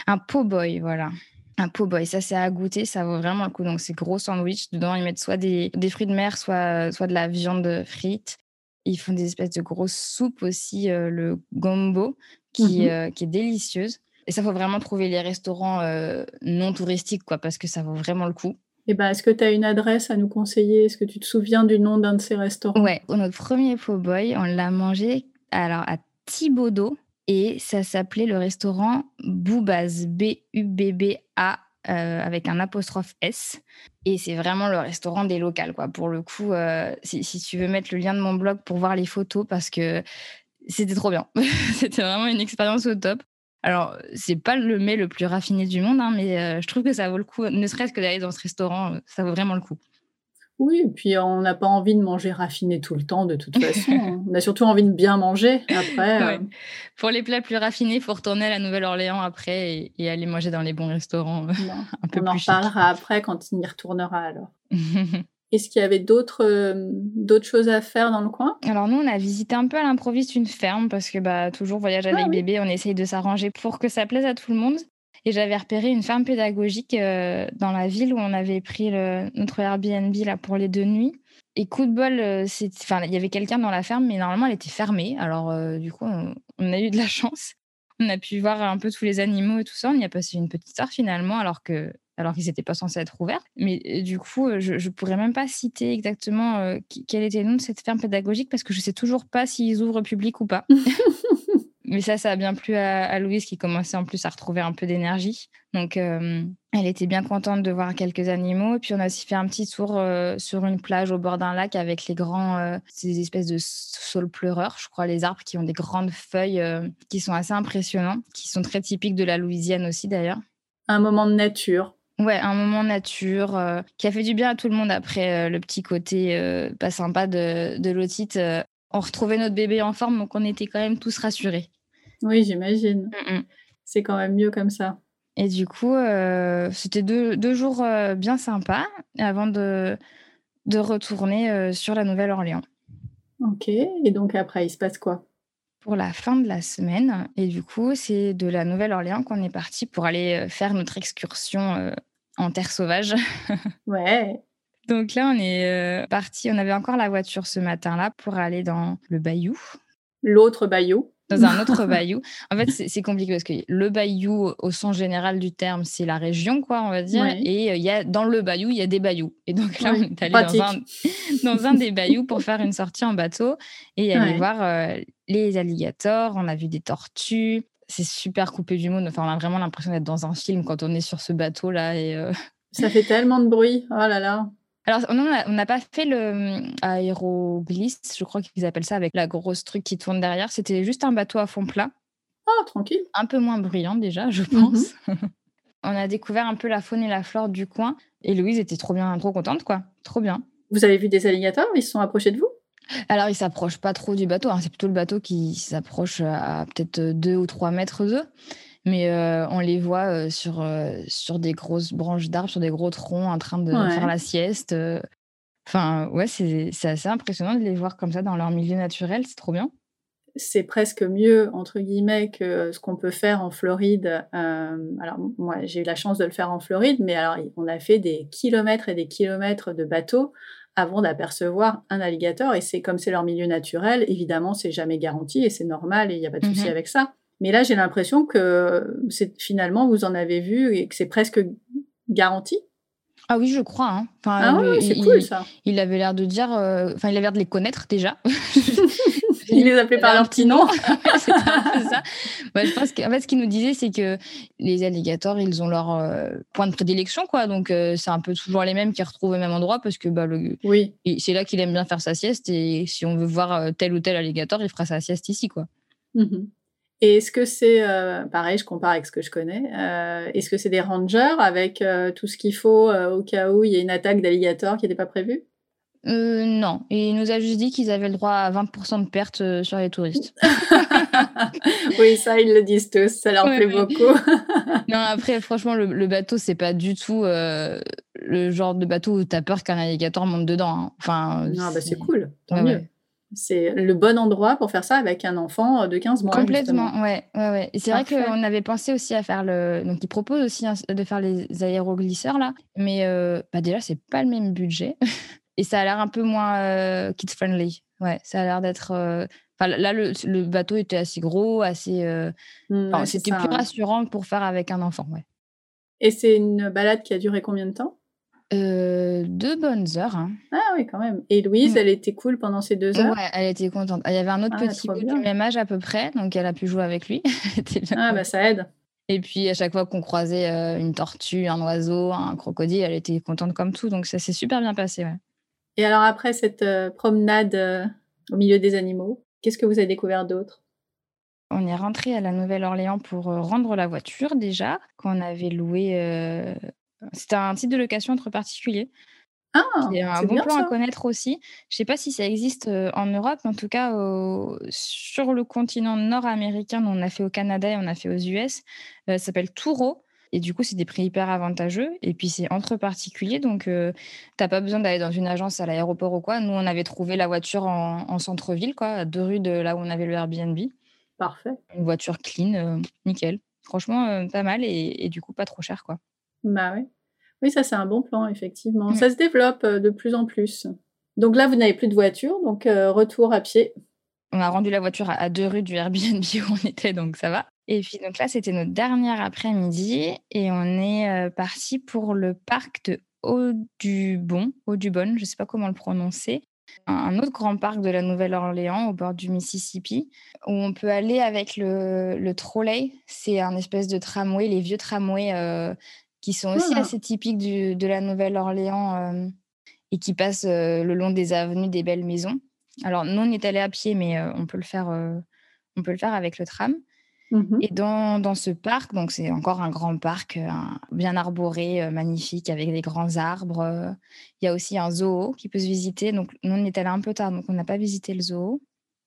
Un po' boy, voilà. Un po' boy. Ça, c'est à goûter. Ça vaut vraiment le coup. Donc, c'est gros sandwich. Dedans, ils mettent soit des, des, fruits de mer, soit, soit de la viande frite. Ils font des espèces de grosses soupes aussi, euh, le gombo, qui, mmh euh, qui est délicieuse. Et ça, faut vraiment trouver les restaurants euh, non touristiques, quoi, parce que ça vaut vraiment le coup. Eh ben, est-ce que tu as une adresse à nous conseiller? Est-ce que tu te souviens du nom d'un de ces restaurants? Ouais, notre premier po' boy, on l'a mangé alors à Thibaudot et ça s'appelait le restaurant Boubaz, B-U-B-B-A euh, avec un apostrophe S. Et c'est vraiment le restaurant des locales, quoi. Pour le coup, euh, si, si, tu veux mettre le lien de mon blog pour voir les photos, parce que c'était trop bien. c'était vraiment une expérience au top. Alors, c'est pas le mets le plus raffiné du monde, hein, mais euh, je trouve que ça vaut le coup, ne serait-ce que d'aller dans ce restaurant, euh, ça vaut vraiment le coup. Oui, et puis on n'a pas envie de manger raffiné tout le temps, de toute façon. Hein. on a surtout envie de bien manger après. Euh. Pour les plats plus raffinés, il faut retourner à la Nouvelle-Orléans après et, aller manger dans les bons restaurants. un peu on en reparlera après quand il y retournera alors. Est-ce qu'il y avait d'autres euh, d'autres choses à faire dans le coin? Alors nous, on a visité un peu à l'improviste une ferme parce que bah toujours voyage avec bébé, on essaye de s'arranger pour que ça plaise à tout le monde. Et j'avais repéré une ferme pédagogique euh, dans la ville où on avait pris le, notre Airbnb là pour les deux nuits. Et coup de bol, euh, enfin il y avait quelqu'un dans la ferme, mais normalement elle était fermée. Alors du coup, on, on, a eu de la chance. On a pu voir un peu tous les animaux et tout ça. On y a passé une petite heure finalement, alors que alors qu'ils n'étaient pas censés être ouverts. Mais euh, du coup, euh, je ne pourrais même pas citer exactement euh, quel était le nom de cette ferme pédagogique parce que je ne sais toujours pas s'ils ouvrent public ou pas. Mais ça, ça a bien plu à, Louise qui commençait en plus à retrouver un peu d'énergie. Donc, elle était bien contente de voir quelques animaux. Et puis, on a aussi fait un petit tour sur une plage au bord d'un lac avec les grands, ces espèces de saules pleureurs, je crois, les arbres qui ont des grandes feuilles qui sont assez impressionnants, qui sont très typiques de la Louisiane aussi d'ailleurs. Un moment de nature. Ouais, un moment nature euh, qui a fait du bien à tout le monde après euh, le petit côté euh, pas sympa de, de l'otite. on retrouvait notre bébé en forme, donc on était quand même tous rassurés. Oui, j'imagine. Mm, mm. C'est quand même mieux comme ça. Et du coup, c'était deux, deux, jours bien sympas avant de, de retourner sur la Nouvelle-Orléans. Ok, et donc après, il se passe quoi? Pour la fin de la semaine. Et du coup, c'est de la Nouvelle-Orléans qu'on est parti pour aller faire notre excursion en terre sauvage. Ouais. Donc là, on est euh, parti. On avait encore la voiture ce matin-là pour aller dans le bayou. L'autre bayou. Dans un autre bayou. En fait, c'est compliqué parce que le bayou, au sens général du terme, c'est la région, quoi, on va dire. Et euh, il y a, dans le bayou, il y a des bayous. Et donc là, on est allé dans un, dans un, des bayous pour faire une sortie en bateau et aller voir euh, les alligators. On a vu des tortues c'est super coupé du monde. Enfin, on a vraiment l'impression d'être dans un film quand on est sur ce bateau-là. Et euh, Ça fait tellement de bruit. Oh là là. Alors, on n'a pas fait le hum, aéroglisse, je crois qu'ils appellent ça, avec la grosse truc qui tourne derrière. C'était juste un bateau à fond plat. Ah, tranquille. Un peu moins bruyant déjà, je pense. Mhm. on a découvert un peu la faune et la flore du coin. Et Louise était trop bien, trop contente, quoi. Trop bien. Vous avez vu des alligators? Ils se sont approchés de vous? Alors, il s'approche pas trop du bateau. Hein. C'est plutôt le bateau qui s'approche à peut-être deux ou trois mètres d'eux. Mais euh, on les voit euh, sur, euh, sur des grosses branches d'arbres, sur des gros troncs, en train de faire la sieste. Enfin, ouais, c'est assez impressionnant de les voir comme ça dans leur milieu naturel. C'est trop bien. C'est presque mieux, entre guillemets, que ce qu'on peut faire en Floride. alors, moi, j'ai eu la chance de le faire en Floride, mais alors, on a fait des kilomètres et des kilomètres de bateaux avant d'apercevoir un alligator. Et c'est comme c'est leur milieu naturel, évidemment, c'est jamais garanti et c'est normal et il n'y a pas de souci mhm. avec ça. Mais là, j'ai l'impression que c'est finalement, vous en avez vu et que c'est presque garanti. Ah oui, je crois. Hein. Enfin, ah c'est cool ça. Il avait l'air de dire, euh, enfin, il avait l'air de les connaître déjà. il les appelait par leur petit nom. c'est ça. je pense qu'en fait, ce qu'il nous disait, c'est que les alligators, ils ont leur euh, point de prédilection, quoi. Donc, euh, c'est un peu toujours les mêmes qui retrouvent au même endroit parce que bah, le, oui. c'est là qu'il aime bien faire sa sieste. Et si on veut voir tel ou tel alligator, il fera sa sieste ici, quoi. Mhm. Et est-ce que c'est, euh, pareil, je compare avec ce que je connais, euh, est-ce que c'est des rangers avec euh, tout ce qu'il faut au cas où il y a une attaque d'alligator qui n'était pas prévue? Non, il nous a juste dit qu'ils avaient le droit à 20% de pertes sur les touristes. oui, ça, ils le disent tous, ça leur plaît beaucoup. non, après, franchement, le, bateau, c'est pas du tout le genre de bateau où tu as peur qu'un alligator monte dedans. Hein. Enfin, non, bah, c'est cool, tant mieux. C'est le bon endroit pour faire ça avec un enfant de 15 mois. Complètement, ouais, ouais, ouais. C'est vrai qu'on avait pensé aussi à faire le. Donc, ils proposent aussi de faire les aéroglisseurs là. Mais euh, bah déjà, c'est pas le même budget. Et ça a l'air un peu moins euh, kids-friendly. Ouais, ça a l'air d'être. Euh, enfin, là, le, bateau était assez gros, assez. Mmh, c'était plus rassurant pour faire avec un enfant, ouais. Et c'est une balade qui a duré combien de temps? Euh, deux bonnes heures. Hein. Ah oui, quand même. Et Louise, mm. elle était cool pendant ces deux heures? Ouais, elle était contente. Il y avait un autre ah, petit du même âge à peu près, donc elle a pu jouer avec lui. ah bah ça aide. Et puis à chaque fois qu'on croisait euh, une tortue, un oiseau, un crocodile, elle était contente comme tout, donc ça s'est super bien passé. Ouais. Et alors après cette euh, promenade au milieu des animaux, qu'est-ce que vous avez découvert d'autre? On est rentré à la Nouvelle-Orléans pour rendre la voiture déjà, qu'on avait loué c'était un site de location entre particuliers. Ah, c'est un bon plan à connaître aussi. Je ne sais pas si ça existe en Europe, mais en tout cas sur le continent nord-américain, on a fait au Canada et on a fait aux US, ça s'appelle Touro. Et du coup, c'est des prix hyper avantageux. Et puis, c'est entre particuliers. Donc, tu n'as pas besoin d'aller dans une agence à l'aéroport ou quoi. Nous, on avait trouvé la voiture en, centre-ville, quoi, à deux rues de là où on avait le Airbnb. Parfait. Une voiture clean, nickel. Franchement, pas mal et, et, du coup, pas trop cher, quoi. Bah oui. Oui, ça c'est un bon plan, effectivement. Ça se développe euh, de plus en plus. Donc là, vous n'avez plus de voiture, donc euh, retour à pied. On a rendu la voiture à, deux rues du Airbnb où on était, donc ça va. Et puis donc là, c'était notre dernière après-midi et on est euh, parti pour le parc de Haut-du-Bon, Haut-du-Bonne, je ne sais pas comment le prononcer un autre grand parc de la Nouvelle-Orléans au bord du Mississippi où on peut aller avec le, le trolley. C'est un espèce de tramway, les vieux tramways qui sont aussi ah. assez typiques de la Nouvelle-Orléans euh, et qui passent euh, le long des avenues des belles maisons. Alors, nous, on est allé à pied, mais euh, on, peut le faire, on peut le faire avec le tram. Mmh et dans, ce parc, donc c'est encore un grand parc bien arboré, magnifique, avec des grands arbres. Il y a aussi un zoo qui peut se visiter. Donc, nous, on est allé un peu tard, donc on n'a pas visité le zoo.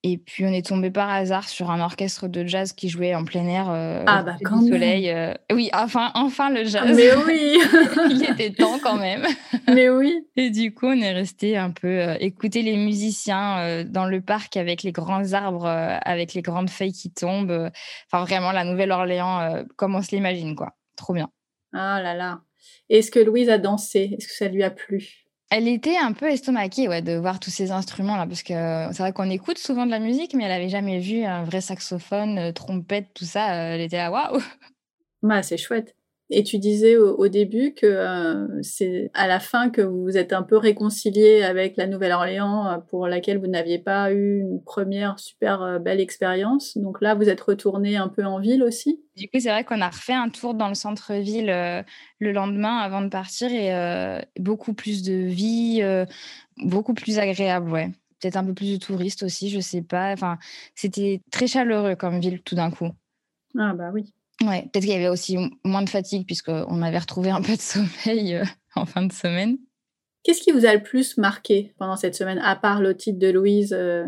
Et puis on est tombé par hasard sur un orchestre de jazz qui jouait en plein air euh, ah bah quand soleil. Euh. Oui, enfin, enfin le jazz. Mais oui, il était temps quand même. Mais oui. Et du coup, on est resté un peu euh, écouter les musiciens dans le parc avec les grands arbres, avec les grandes feuilles qui tombent. Enfin, vraiment la Nouvelle-Orléans, comme on se l'imagine, quoi. Trop bien. Ah là là. Est-ce que Louise a dansé? Est-ce que ça lui a plu? Elle était un peu estomaquée ouais, de voir tous ces instruments-là, parce que c'est vrai qu'on écoute souvent de la musique, mais elle n'avait jamais vu un vrai saxophone, euh, trompette, tout ça. Euh, elle était là, waouh bah, C'est chouette. Et tu disais au, début que euh, c'est à la fin que vous vous êtes un peu réconcilié avec la Nouvelle-Orléans euh, pour laquelle vous n'aviez pas eu une première super euh, belle expérience. Donc là, vous êtes retourné un peu en ville aussi? Du coup, c'est vrai qu'on a refait un tour dans le centre-ville le lendemain avant de partir et beaucoup plus de vie, beaucoup plus agréable, ouais. Peut-être un peu plus de touristes aussi, je sais pas. Enfin, c'était très chaleureux comme ville tout d'un coup. Ah bah oui. Ouais, peut-être qu'il y avait aussi moins de fatigue puisqu'on avait retrouvé un peu de sommeil euh, en fin de semaine. Qu'est-ce qui vous a le plus marqué pendant cette semaine, à part le titre de Louise euh?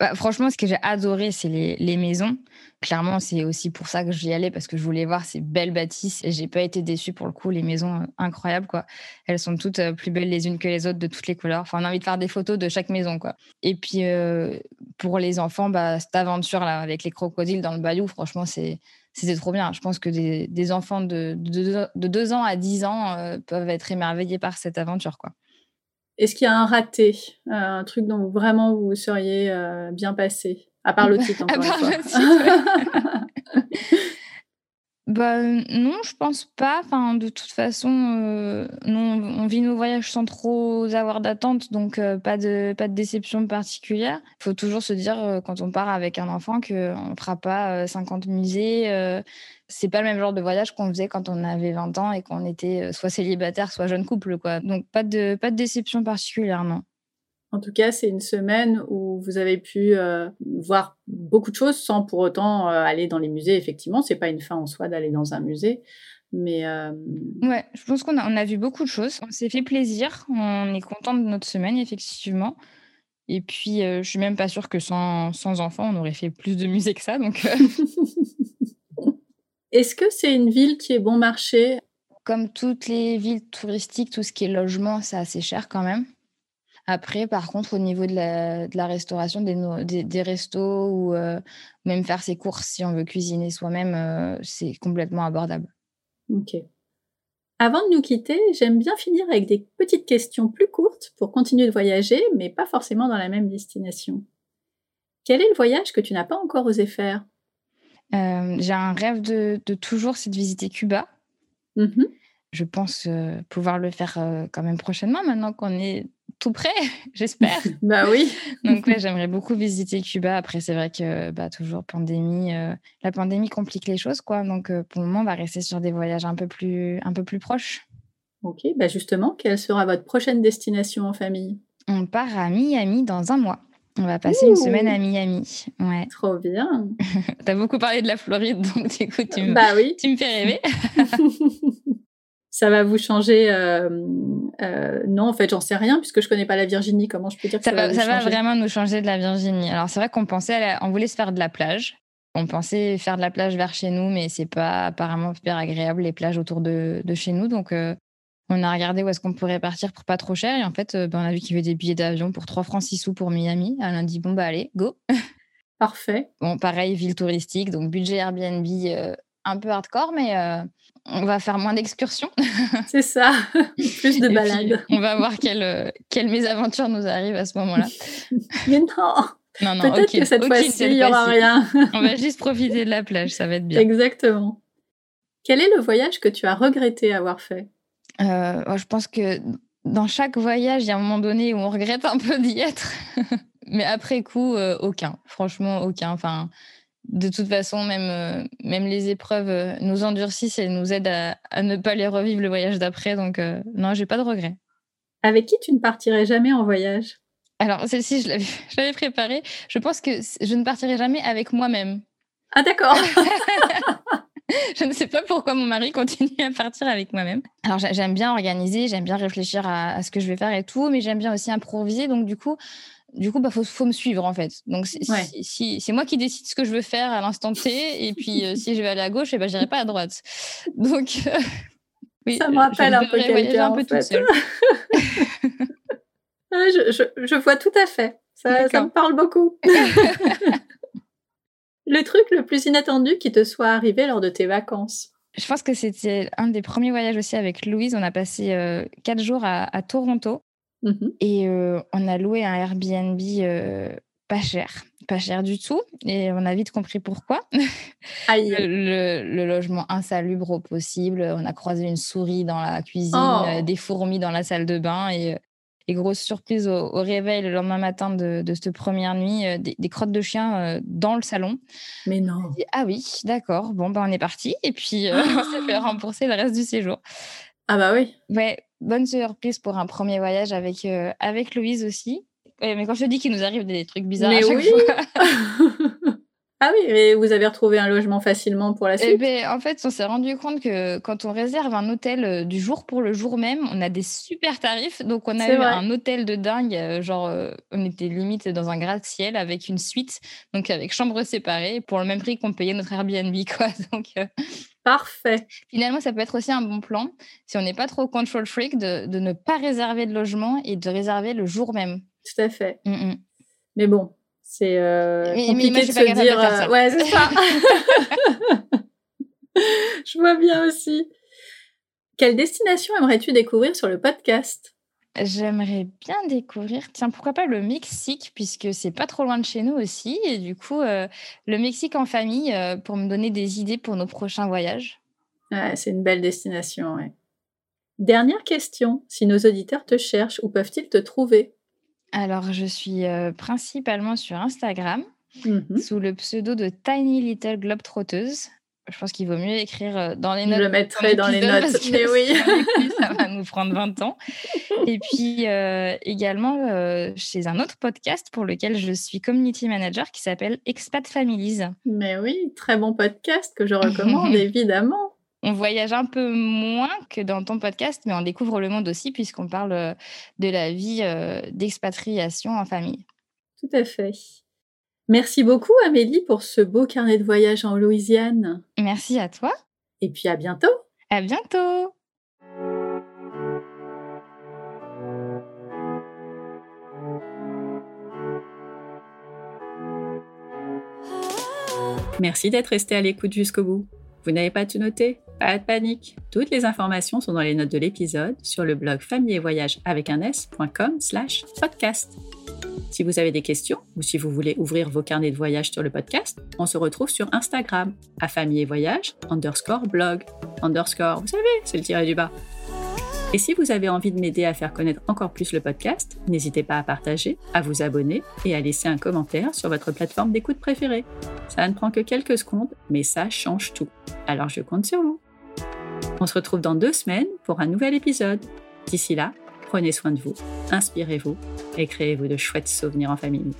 bah, Franchement, ce que j'ai adoré, c'est les, les, maisons. Clairement, c'est aussi pour ça que j'y allais, parce que je voulais voir ces belles bâtisses. Et j'ai pas été déçue pour le coup. Les maisons, euh, incroyables, quoi. Elles sont toutes plus belles les unes que les autres, de toutes les couleurs. Enfin, on a envie de faire des photos de chaque maison, quoi. Et puis, pour les enfants, bah, cette aventure-là, avec les crocodiles dans le bayou, franchement, c'est c'était trop bien. Je pense que des, enfants de, de, 2 ans à 10 ans euh, peuvent être émerveillés par cette aventure. quoi. Est-ce qu'il y a un raté, euh, un truc dont vraiment vous seriez euh, bien passé? À part le titre, encore une fois. Bah, non, je pense pas. Enfin, de toute façon, euh, on vit nos voyages sans trop avoir d'attente, donc euh, pas de pas de déception particulière. Il faut toujours se dire euh, quand on part avec un enfant qu'on fera pas 50 musées. c'est pas le même genre de voyage qu'on faisait quand on avait 20 ans et qu'on était soit célibataire, soit jeune couple, quoi. Donc pas de pas de déception particulière, non. En tout cas, c'est une semaine où vous avez pu voir beaucoup de choses sans pour autant aller dans les musées. Effectivement, c'est pas une fin en soi d'aller dans un musée, mais ouais, je pense qu'on a, on a vu beaucoup de choses. On s'est fait plaisir. On est content de notre semaine, effectivement. Et puis, je suis même pas sûre que sans, sans enfants, on aurait fait plus de musées que ça. Donc, Est-ce que c'est une ville qui est bon marché? Comme toutes les villes touristiques, tout ce qui est logement, c'est assez cher quand même. Après, par contre, au niveau de la, de la restauration, des, des, restos ou euh, même faire ses courses si on veut cuisiner soi-même, euh, c'est complètement abordable. Ok. Avant de nous quitter, j'aime bien finir avec des petites questions plus courtes pour continuer de voyager, mais pas forcément dans la même destination. Quel est le voyage que tu n'as pas encore osé faire? Euh, j'ai un rêve de, toujours, c'est de visiter Cuba. Mmh je pense pouvoir le faire quand même prochainement, maintenant qu'on est tout près, j'espère. bah oui. Donc ouais, j'aimerais beaucoup visiter Cuba. Après, c'est vrai que bah, toujours pandémie, la pandémie complique les choses, quoi. Donc pour le moment, on va rester sur des voyages un peu plus, un peu plus proches. Ok, bah justement, quelle sera votre prochaine destination en famille? On part à Miami dans un mois. On va passer une semaine à Miami. Ouais. Trop bien. tu as beaucoup parlé de la Floride, donc écoute, tu me, bah oui. tu me fais rêver. Ça va vous changer euh, euh, Non, en fait, j'en sais rien puisque je connais pas la Virginie. Comment je peux dire que ça, va, Ça va vraiment nous changer de la Virginie. Alors, c'est vrai qu'on pensait, on voulait se faire de la plage. On pensait faire de la plage vers chez nous, mais c'est pas apparemment super agréable les plages autour de, de chez nous. Donc, euh, on a regardé où est-ce qu'on pourrait partir pour pas trop cher. Et en fait, ben, on a vu qu'il y avait des billets d'avion pour 3 francs 6 sous pour Miami. Elle a dit, bon, bah allez, go. Parfait. Bon, pareil, ville touristique, donc budget Airbnb un peu hardcore, mais on va faire moins d'excursions. C'est ça, plus de balades. on va voir quelle, quelle mésaventure nous arrive à ce moment-là. mais non non, non, Peut-être que cette fois-ci, il n'y aura rien. on va juste profiter de la plage, ça va être bien. Exactement. Quel est le voyage que tu as regretté avoir fait? Euh, je pense que dans chaque voyage, il y a un moment donné où on regrette un peu d'y être. Mais après coup, euh, aucun. Franchement, aucun. Enfin, de toute façon, même, euh, même les épreuves nous endurcissent et nous aident à, ne pas les revivre le voyage d'après. Donc, non, j'ai pas de regrets. Avec qui tu ne partirais jamais en voyage? Alors, celle-ci, je l'avais préparée. Je pense que je ne partirai jamais avec moi-même. Ah, d'accord. je ne sais pas pourquoi mon mari continue à partir avec moi-même. Alors j'aime bien organiser, j'aime bien réfléchir à, ce que je vais faire et tout, mais j'aime bien aussi improviser. Donc du coup, du coup, bah faut, me suivre en fait. Donc si, c'est moi qui décide ce que je veux faire à l'instant T, et puis euh, si je vais aller à gauche, et eh ben j'irai pas à droite. Donc euh, oui, ça me rappelle un peu quelqu'un un peu toute seule. Je, je, vois tout à fait. Ça, ça me parle beaucoup. Le truc le plus inattendu qui te soit arrivé lors de tes vacances? Je pense que c'était un des premiers voyages aussi avec Louise. On a passé euh, quatre jours à, Toronto mmh et euh, on a loué un Airbnb euh, pas cher, pas cher du tout. Et on a vite compris pourquoi. Le, le, logement insalubre au possible. On a croisé une souris dans la cuisine, oh. des fourmis dans la salle de bain et et grosse surprise au, réveil le lendemain matin de, cette première nuit, euh, des, crottes de chien euh, dans le salon. Mais non. ah oui, d'accord. Bon, ben on est parti. Et puis, euh, on s'est fait rembourser le reste du séjour. Ah bah oui. Ouais, bonne surprise pour un premier voyage avec, avec Louise aussi. mais quand je te dis qu'il nous arrive des trucs bizarres à chaque oui. fois. Ah oui, et vous avez retrouvé un logement facilement pour la eh suite ben, En fait, on s'est rendu compte que quand on réserve un hôtel euh, du jour pour le jour même, on a des super tarifs. Donc, on a eu un hôtel de dingue, euh, genre, euh, on était limite dans un gratte-ciel avec une suite, donc avec chambre séparée, pour le même prix qu'on payait notre Airbnb, quoi. Donc, Parfait. Finalement, ça peut être aussi un bon plan, si on n'est pas trop control freak, de, de, ne pas réserver de logement et de réserver le jour même. Tout à fait. Mm, mm. Mais bon, c'est euh, compliqué de se dire. Euh, ouais, c'est ça. je vois bien aussi. Quelle destination aimerais-tu découvrir sur le podcast? J'aimerais bien découvrir, tiens, pourquoi pas le Mexique, puisque c'est pas trop loin de chez nous aussi. Et du coup, euh, le Mexique en famille pour me donner des idées pour nos prochains voyages. C'est une belle destination, ouais. Dernière question, si nos auditeurs te cherchent, où peuvent-ils te trouver? Alors, je suis principalement sur Instagram mmh sous le pseudo de Tiny Little Globetrotteuse. Je pense qu'il vaut mieux écrire dans les notes. Je le mettrai dans les notes, mais oui. ça va nous prendre 20 ans. Et puis euh, également euh, chez un autre podcast pour lequel je suis community manager qui s'appelle Expat Families. Mais oui, très bon podcast que je recommande évidemment. On voyage un peu moins que dans ton podcast, mais on découvre le monde aussi puisqu'on parle euh, de la vie d'expatriation en famille. Tout à fait. Merci beaucoup Amélie pour ce beau carnet de voyage en Louisiane. Merci à toi. Et puis à bientôt. À bientôt. Merci d'être resté à l'écoute jusqu'au bout. Vous n'avez pas tout noté? Pas de panique. Toutes les informations sont dans les notes de l'épisode sur le blog famille et voyage avec un s.com slash podcast. Si vous avez des questions ou si vous voulez ouvrir vos carnets de voyage sur le podcast, on se retrouve sur Instagram à famille et voyage underscore blog underscore, vous savez, c'est le tiré du bas. Et si vous avez envie de m'aider à faire connaître encore plus le podcast, n'hésitez pas à partager, à vous abonner et à laisser un commentaire sur votre plateforme d'écoute préférée. Ça ne prend que quelques secondes, mais ça change tout. Alors je compte sur vous. On se retrouve dans deux semaines pour un nouvel épisode. D'ici là, prenez soin de vous, inspirez-vous et créez-vous de chouettes souvenirs en famille.